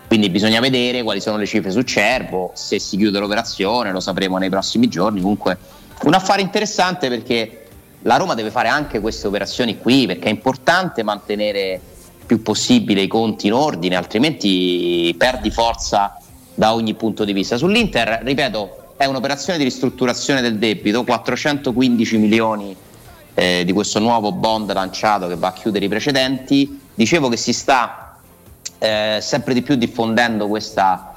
Quindi bisogna vedere quali sono le cifre su Cervo, se si chiude l'operazione, lo sapremo nei prossimi giorni. Comunque un affare interessante perché la Roma deve fare anche queste operazioni qui perché è importante mantenere più possibile i conti in ordine, altrimenti perdi forza da ogni punto di vista. Sull'Inter, ripeto, è un'operazione di ristrutturazione del debito, 415 milioni eh, di questo nuovo bond lanciato che va a chiudere i precedenti. Dicevo che si sta eh, sempre di più diffondendo questa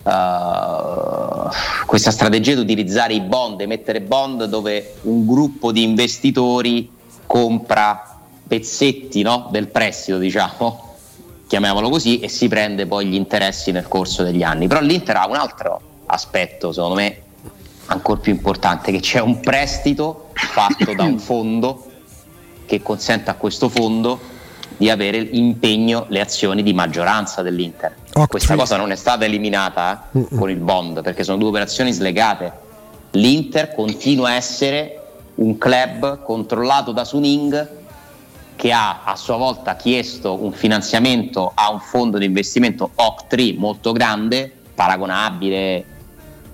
Uh, questa strategia di utilizzare i bond, emettere bond dove un gruppo di investitori compra pezzetti no, del prestito, diciamo, chiamiamolo così, e si prende poi gli interessi nel corso degli anni. Però l'Inter ha un altro aspetto, secondo me, ancora più importante, che c'è un prestito fatto da un *coughs* fondo che consente a questo fondo di avere impegno le azioni di maggioranza dell'Inter. Okay. Questa cosa non è stata eliminata eh, con il bond perché sono due operazioni slegate. L'Inter continua a essere un club controllato da Suning che ha a sua volta chiesto un finanziamento a un fondo di investimento OC3 molto grande, paragonabile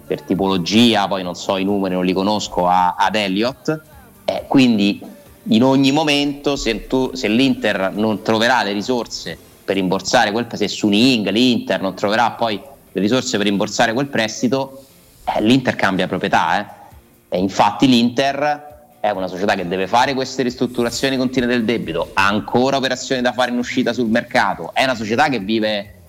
per tipologia, poi non so i numeri, non li conosco, a, ad Elliott. Eh, quindi in ogni momento se, tu, se l'Inter non troverà le risorse per rimborsare quel se Suning, l'Inter non troverà poi le risorse per rimborsare quel prestito, eh, l'Inter cambia proprietà. Eh. E infatti l'Inter è una società che deve fare queste ristrutturazioni continue del debito, ha ancora operazioni da fare in uscita sul mercato, è una società che vive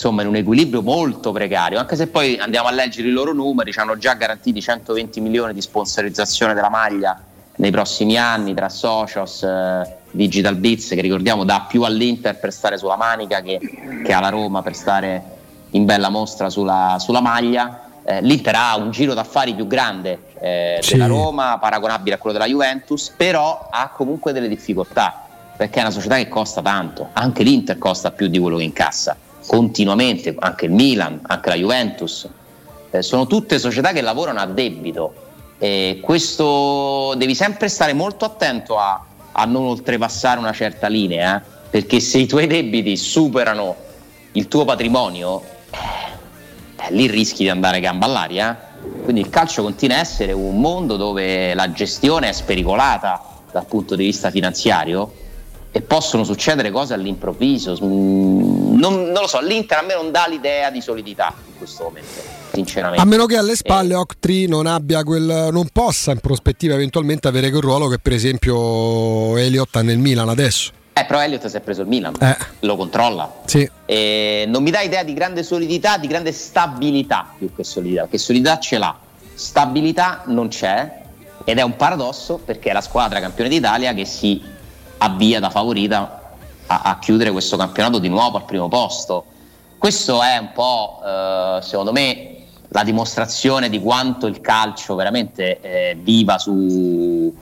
insomma in un equilibrio molto precario, anche se poi andiamo a leggere i loro numeri, ci hanno già garantiti 120 milioni di sponsorizzazione della maglia nei prossimi anni tra Socios, eh, Digital Blitz, che ricordiamo dà più all'Inter per stare sulla manica che, che alla Roma per stare in bella mostra sulla, sulla maglia. Eh, L'Inter ha un giro d'affari più grande eh, sì. della Roma, paragonabile a quello della Juventus, però ha comunque delle difficoltà perché è una società che costa tanto, anche l'Inter costa più di quello che incassa, continuamente, anche il Milan, anche la Juventus. Eh, sono tutte società che lavorano a debito e questo devi sempre stare molto attento a, a non oltrepassare una certa linea, eh? perché se i tuoi debiti superano il tuo patrimonio, eh, lì rischi di andare gamba all'aria. Eh? Quindi il calcio continua a essere un mondo dove la gestione è spericolata dal punto di vista finanziario e possono succedere cose all'improvviso. Non, non, lo so, l'Inter a me non dà l'idea di solidità in questo momento sinceramente. A meno che alle spalle eh. Octree non abbia quel. non possa in prospettiva eventualmente avere quel ruolo che per esempio Elliott ha nel Milan adesso. Eh, però Elliott si è preso il Milan, eh. lo controlla. Sì. E non mi dà idea di grande solidità, di grande stabilità più che solidità, perché solidità ce l'ha, stabilità non c'è ed è un paradosso perché è la squadra campione d'Italia che si avvia da favorita a, a chiudere questo campionato di nuovo al primo posto. Questo è un po', eh, secondo me, la dimostrazione di quanto il calcio veramente eh, viva su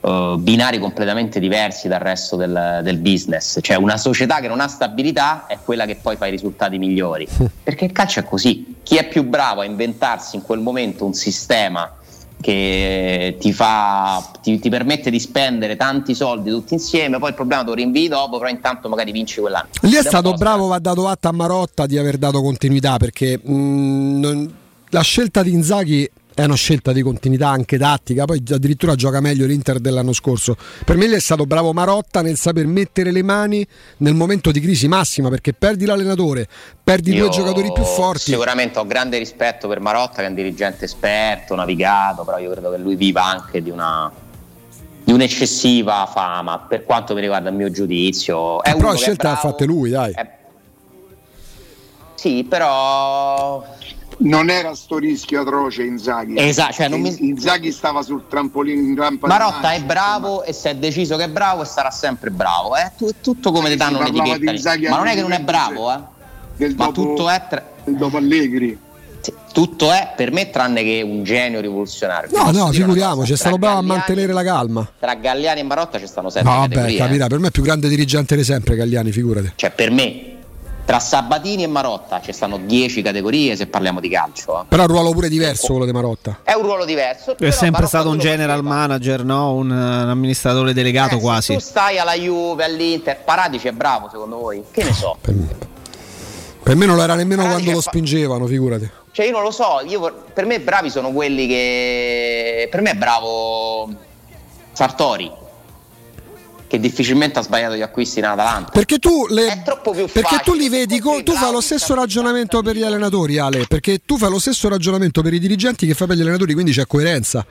uh, binari completamente diversi dal resto del, del, business. Cioè una società che non ha stabilità è quella che poi fa i risultati migliori. Perché il calcio è così. Chi è più bravo a inventarsi in quel momento un sistema che ti, fa, ti, ti, permette di spendere tanti soldi tutti insieme, poi il problema lo rinvii dopo, però intanto magari vinci quell'anno. Lì è stato bravo, va dato atto a Marotta di aver dato continuità perché mh, mm, non la scelta di Inzaghi è una scelta di continuità anche tattica, poi addirittura gioca meglio l'Inter dell'anno scorso. Per me è stato bravo Marotta nel saper mettere le mani nel momento di crisi massima, perché perdi l'allenatore, perdi Io due giocatori più forti. Sicuramente ho grande rispetto per Marotta che è un dirigente esperto, navigato, però io credo che lui viva anche di una di un'eccessiva fama, per quanto mi riguarda il mio giudizio. È però la scelta l'ha fatta lui, dai. È... Sì, però non era sto rischio atroce Inzaghi. Esatto, cioè non mi... Inzaghi stava sul trampolino in rampa Marotta è bravo e si è deciso che è bravo e sarà sempre bravo. È eh? tutto come ti danno un'etichetta. Ma non è che non è bravo, eh? Del Ma dopo, tutto è tra... dopo Allegri. Tutto è per me tranne che un genio rivoluzionario. No, no, figuriamoci, è stato bravo a mantenere la calma. Tra Galliani e Marotta ci stanno sette No, vabbè, categorie. capirà, eh. per me è più grande dirigente di sempre Gagliani, figurati. Cioè, per me, tra Sabatini e Marotta ci stanno 10 categorie se parliamo di calcio. eh. Però è un ruolo pure diverso quello di Marotta. È un ruolo diverso. È sempre Marotta stato un general manager, no? un, eh, un amministratore delegato Eh, se quasi. tu stai alla Juve, all'Inter, Paradici è bravo secondo voi? Che ne so? Per me, per me non lo era nemmeno Ah, quando lo fa- spingevano, figurati. Cioè io non lo so, io per me bravi sono quelli che... Per me è bravo Sartori, che difficilmente ha sbagliato gli acquisti in Atalanta. Perché tu, le- È troppo più perché tu li vedi, co- tu fai lo stesso ragionamento per gli allenatori, Ale. Perché tu fai lo stesso ragionamento per i dirigenti che fai per gli allenatori, quindi c'è coerenza.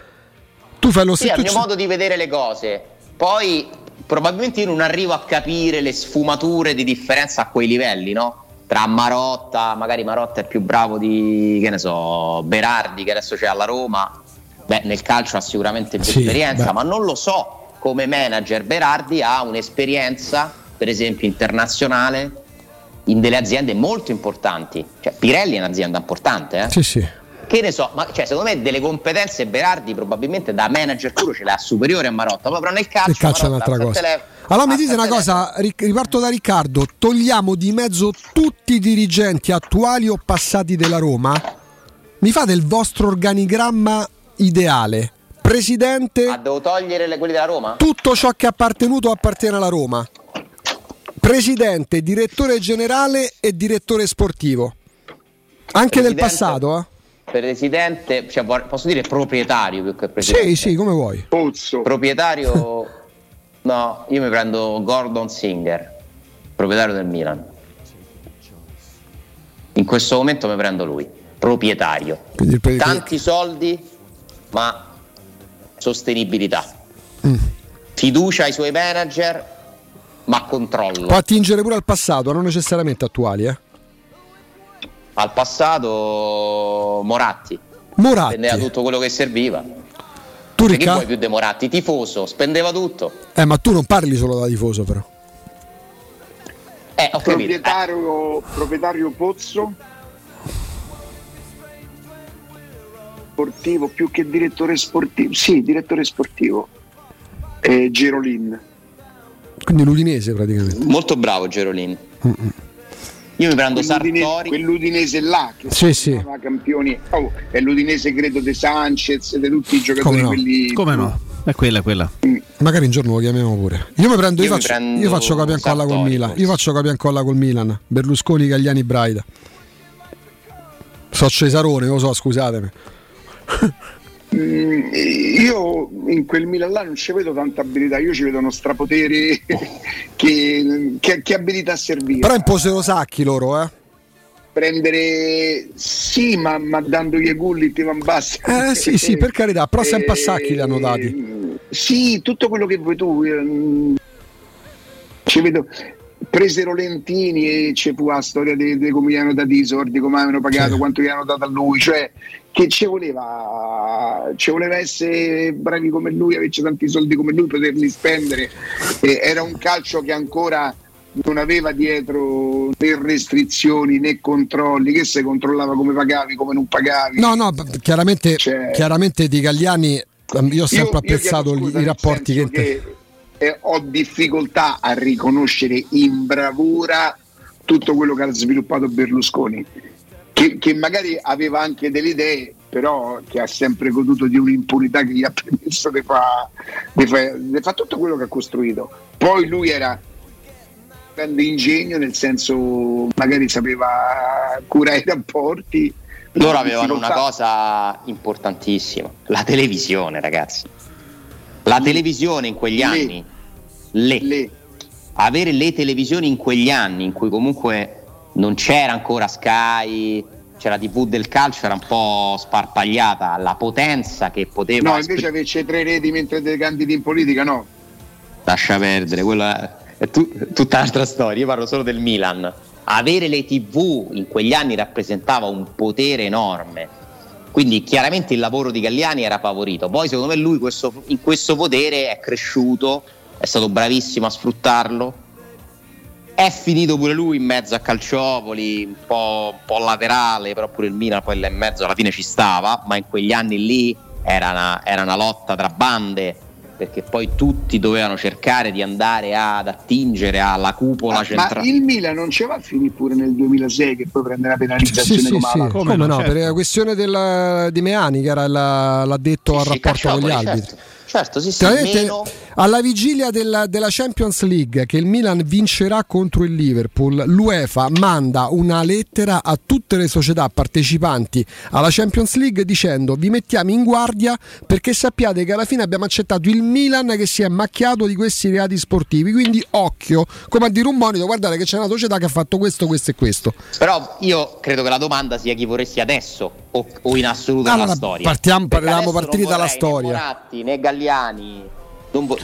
Tu fai lo Sì, è stesso. il mio modo di vedere le cose. Poi probabilmente io non arrivo a capire le sfumature di differenza a quei livelli, no? Tra Marotta, magari Marotta è più bravo di, che ne so, Berardi che adesso c'è alla Roma. Beh, nel calcio ha sicuramente più Sì, esperienza, beh. ma non lo so come manager Berardi ha un'esperienza, per esempio, internazionale in delle aziende molto importanti. Cioè, Pirelli è un'azienda importante, eh? Sì, sì. Che ne so, ma cioè, secondo me delle competenze Berardi probabilmente da manager puro ce le ha superiore a Marotta, però nel calcio, Il calcio è un'altra cosa. telefono- Allora mi dite una cosa, ri- riparto da Riccardo, togliamo di mezzo tutti i dirigenti attuali o passati della Roma? Mi fate il vostro organigramma ideale. Presidente, Ah, devo togliere le- quelli della Roma? tutto ciò che è appartenuto appartiene alla Roma. Presidente, direttore generale e direttore sportivo. Anche del Presidente- passato, eh? Presidente, cioè, posso dire proprietario più che presidente? Sì, sì, come vuoi. Pozzo. Proprietario, *laughs* no, io mi prendo Gordon Singer, proprietario del Milan. In questo momento mi prendo lui, proprietario. Tanti soldi, ma sostenibilità. Mm. Fiducia ai suoi manager, ma controllo. Può attingere pure al passato, non necessariamente attuali, eh? Al passato Moratti Moratti. spendeva tutto quello che serviva. Tu, Perché vuoi più di Moratti? Tifoso, spendeva tutto. Eh, ma tu non parli solo da tifoso, però. Eh, ho capito. Eh, proprietario, proprietario Pozzo sportivo più che direttore sportivo sì direttore sportivo eh, Gerolin Quindi l'Udinese praticamente. Molto bravo Gerolin. Io mi prendo quell'udine- Sartori. quell'udinese là che Sì, si sì. campioni oh, è l'udinese credo De Sanchez di tutti i giocatori Come no? quelli Come no? È quella, è quella. Magari un giorno lo chiamiamo pure. Io mi prendo, io, Io mi faccio, prendo io faccio e incolla col Sartori, Milan. forse. Io faccio copia incolla col Milan. Berlusconi, Gagliani, Braida. So Cesarone, lo so, scusatemi. Mm, io in quel Milan là non ci vedo tanta abilità io ci vedo uno strapotere *laughs* che, che, che abilità a servire Però imposero sacchi loro, eh. prendere sì ma, ma dandogli i gulli Van Basten Eh, sì, sì, per carità, però sempre a sacchi li hanno dati. Eh, sì tutto quello che vuoi tu ehm, ci vedo presero Lentini e c'è fu la storia di, di come gli hanno dato i soldi come avevano pagato Sì. quanto gli hanno dato a lui cioè che ci voleva ci voleva essere bravi come lui averci tanti soldi come lui poterli spendere. Eh, era un calcio che ancora non aveva dietro né restrizioni né controlli. Che se controllava come pagavi come non pagavi. No, no, chiaramente, Cioè- chiaramente di Gagliani ehm, io ho sempre io- io apprezzato gli- scusa, i rapporti che... che, eh, ho difficoltà a riconoscere in bravura tutto quello che ha sviluppato Berlusconi che, che magari aveva anche delle idee però che ha sempre goduto di un'impunità che gli ha permesso di fare fa tutto quello che ha costruito poi lui era grande ingegno nel senso magari sapeva curare i rapporti Loro avevano una cosa importantissima, la televisione, ragazzi. La televisione in quegli Le. anni, le. Le- avere le televisioni in quegli anni in cui comunque non c'era ancora Sky, c'era TV del calcio, era un po' sparpagliata, la potenza che poteva... no esprim- invece averci tre reti mentre dei candidi in politica no Lascia perdere, quella è tu- tutta un'altra storia. Io parlo solo del Milan. Avere le TV in quegli anni rappresentava un potere enorme. Quindi chiaramente il lavoro di Galliani era favorito. Poi secondo me lui questo- in questo potere è cresciuto, è stato bravissimo a sfruttarlo. È finito pure lui in mezzo a Calciopoli, un po', un po', laterale, però pure il Milan poi là in mezzo alla fine ci stava, ma in quegli anni lì era una, era una lotta tra bande perché poi tutti dovevano cercare di andare ad attingere alla cupola ma, centrale. Ma il Milan non ce va a finire pure nel 2006 che poi prende la penalizzazione sì, come, sì, sì. come, no, certo. per la questione del, di Meani che era la, l'ha detto sì, al rapporto con gli arbitri. Certo. Certo, sì, sì, meno... alla vigilia della, della, Champions League che il Milan vincerà contro il Liverpool, l'UEFA manda una lettera a tutte le società partecipanti alla Champions League dicendo vi mettiamo in guardia perché sappiate che alla fine abbiamo accettato il Milan che si è macchiato di questi reati sportivi, quindi occhio, come a dire un monito, guardate che c'è una società che ha fatto questo, questo e questo. Però io credo che la domanda sia chi vorresti adesso o, o in assoluto allora, nella storia. Partiamo, parliamo partire dalla storia. Né Moratti, né Galliani. Vo-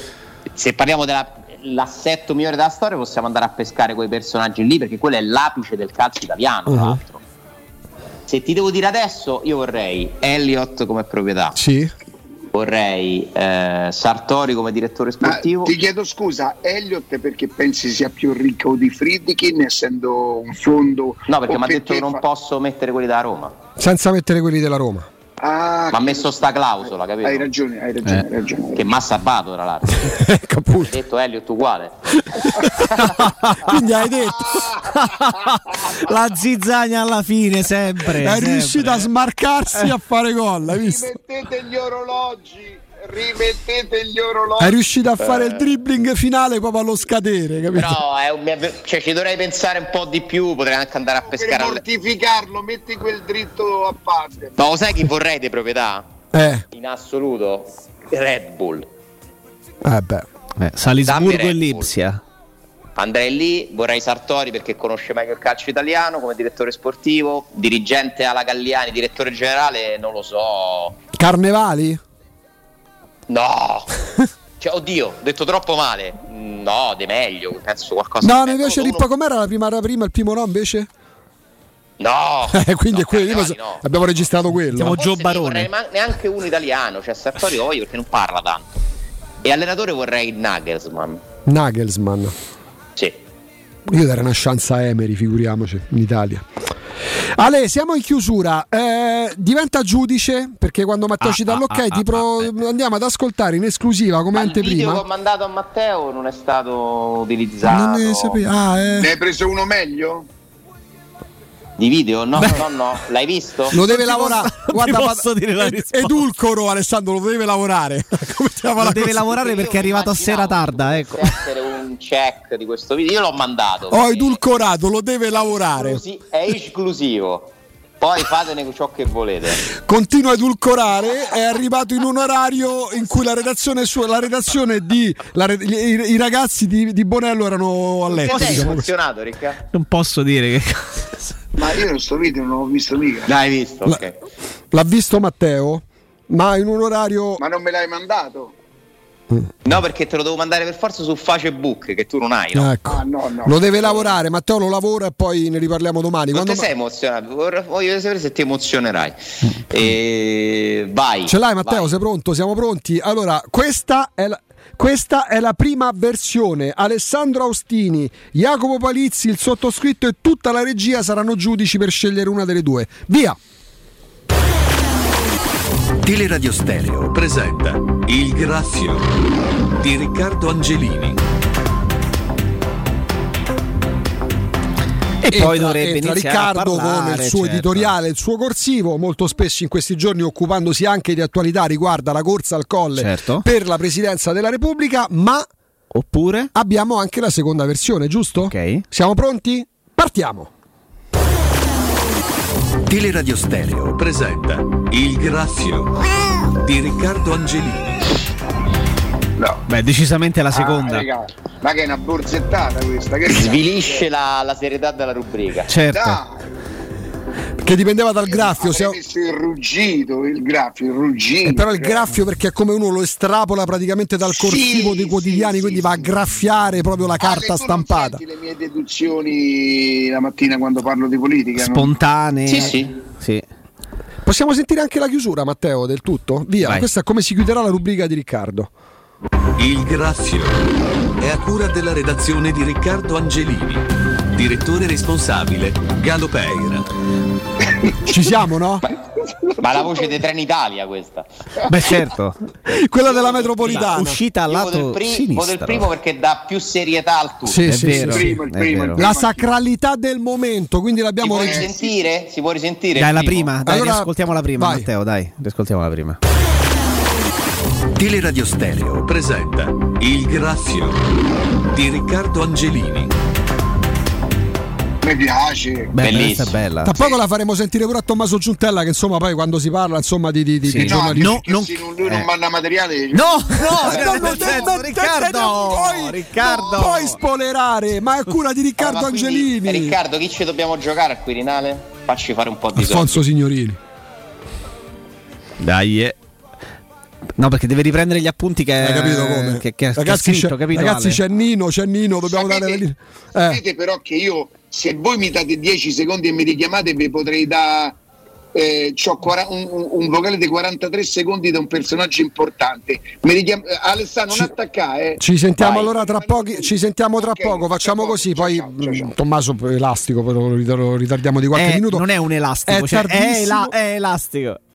se parliamo dell'assetto migliore della storia, possiamo andare a pescare quei personaggi lì perché quello è l'apice del calcio italiano. Uh-huh. Tra l'altro. Se ti devo dire adesso, io vorrei Elliott come proprietà. Sì. Vorrei eh, Sartori come direttore sportivo. Ma ti chiedo scusa, Elliott perché pensi sia più ricco di Friedkin essendo un fondo? No, perché mi ha detto che non posso mettere quelli da Roma. Senza mettere quelli della Roma. Ah, ma ha messo sta clausola, capito? Hai ragione, hai ragione, eh. hai ragione. Che mi ha salvato, tra l'altro. *laughs* ecco Hai detto Elliot uguale. *laughs* Quindi hai detto *laughs* la zizzagna alla fine, sempre. È sempre. riuscito a smarcarsi eh. a fare gol, hai visto? Rimettete gli orologi rimettete gli orologi. È riuscito a fare eh. il dribbling finale proprio allo scadere, capito? No, un, cioè, ci dovrei pensare un po' di più, potrei anche andare a pescare. Per mortificarlo, metti quel dritto a parte. Ma lo sai chi vorrei di proprietà? Eh. In assoluto Red Bull. Eh beh. Eh, Salisburgo e Lipsia. Andrei lì, vorrei Sartori perché conosce meglio il calcio italiano come direttore sportivo, dirigente alla Galliani, direttore generale, non lo so. Carnevali? No. *laughs* Cioè, oddio, ho detto troppo male. No, di meglio, penso qualcosa. No, mi piace Rippa com'era la prima, la prima, il primo no invece? No, *laughs* quindi no, è quello, no. abbiamo registrato quello. Siamo Gio Barone. Non neanche uno italiano, cioè Sartori voglio perché non parla tanto. E allenatore vorrei Nagelsmann. Nagelsmann. Io darei una chance a Emery, figuriamoci, in Italia. Ale, siamo in chiusura. Eh, diventa giudice perché quando Matteo ah, ci dà ah, l'ok ah, pro- ah, andiamo ad ascoltare in esclusiva come anteprima. Il video che ho mandato a Matteo non è stato utilizzato. Non ne sapevo. Ah, eh. Ne hai preso uno meglio? Di video? No, Beh. no, no, l'hai visto? Lo deve lavorare. Guarda, posso dire la risposta. Edulcoro Alessandro, lo deve lavorare. *laughs* Come lo deve lavorare perché è arrivato a sera tarda, ecco. Essere un check di questo video. Io l'ho mandato. Ho edulcorato, lo deve lavorare. È esclusivo. Poi fatene ciò che volete. Continua a edulcorare, è arrivato in un orario in cui la redazione, sua, la redazione di la, i, i, ragazzi di, di, Bonello erano a letto. Sei diciamo emozionato, Ricca? Non posso dire che Ma io questo video non l'ho visto mica. L'hai visto? Okay. L'ha visto Matteo? Ma in un orario. Ma non me l'hai mandato? No, perché te lo devo mandare per forza su Facebook che tu non hai. No? Ecco. Ah, no, no. Lo deve lavorare, Matteo lo lavora e poi ne riparliamo domani. Non Quando... sei emozionato? Voglio sapere se ti emozionerai. E... Vai. Ce l'hai, Matteo? Vai. Sei pronto? Siamo pronti? Allora, questa è la. Questa è la prima versione. Alessandro Austini, Jacopo Palizzi, il sottoscritto e tutta la regia saranno giudici per scegliere una delle due. Via! Teleradio Stereo presenta Il Graffio di Riccardo Angelini. E poi entra, dovrebbe entra Riccardo parlare, con il suo certo. editoriale, il suo corsivo, molto spesso in questi giorni occupandosi anche di attualità riguarda la corsa al colle certo. per la presidenza della Repubblica, ma oppure abbiamo anche la seconda versione, giusto? Ok. Siamo pronti? Partiamo. Teleradio Stereo presenta Il Graffio di Riccardo Angelini. No. Beh, decisamente la seconda. Ah, ma che è una borzettata questa? Che Svilisce la, la, serietà della rubrica. Certo. Dai. Che dipendeva dal graffio. Se... il ruggito, il graffio, il ruggito. Eh, però il graffio perché è come uno lo estrapola praticamente dal corsivo sì, dei quotidiani, sì, quindi sì, va a graffiare proprio la carta ah, stampata. le mie deduzioni la mattina quando parlo di politica. Spontanee. Sì, sì. sì. Possiamo sentire anche la chiusura, Matteo, del tutto? Via, Vai. questa è come si chiuderà la rubrica di Riccardo. Il graffio è a cura della redazione di Riccardo Angelini. Direttore responsabile Galo Peira. Ci siamo, no? Ma la voce di Trenitalia questa. Beh, certo. Quella della metropolitana. Uscita al lato il, pri- sinistro. voto il primo perché dà più serietà al tutto. Sì, È sì, vero, sì, Il primo, primo, primo. La sacralità del momento, quindi Si l'abbiamo può Eh, registrato. risentire? Si può risentire? Dai, la primo? prima, dai, Allora, riascoltiamo la prima, vai. Matteo, dai, riascoltiamo la prima. Teleradio Stereo presenta Il Grazio di Riccardo Angelini. Mi piace. Beh, è bella. Tra poco la faremo sentire pure a Tommaso Giuntella, che insomma poi quando si parla insomma di, di, di, Sì. di No, giornalisti- no, non- non- lui non eh. manda materiale. No, no, No, nel non senso, Riccardo, non puoi- Riccardo. non puoi spoilerare, ma è cura di Riccardo Ma quindi, Angelini. Riccardo, chi ci dobbiamo giocare al Quirinale? Facci fare un po' di soldi. Alfonso Signorini. Dai, eh. No, perché deve riprendere gli appunti che, Hai capito come? che, che, che ragazzi, scritto, c'è, capito? ragazzi Ale? c'è Nino, c'è Nino, dobbiamo dare Sapete, linee. Eh, sapete però che io, se voi mi date 10 secondi e mi richiamate, vi potrei dare. Eh, un, un- vocale di 43 secondi da un personaggio importante. Mi richiam- eh, Alessandro, non Ci- attaccare. Eh. ci sentiamo Vai. allora tra pochi, ci sentiamo tra Ok, poco, facciamo tra così, poco. poi Ciao, ciao, ciao. mh, Tommaso elastico, poi lo rit- lo ritardiamo di qualche Eh, minuto. non è un elastico, È cioè, è, tardissimo. ela- è elastico.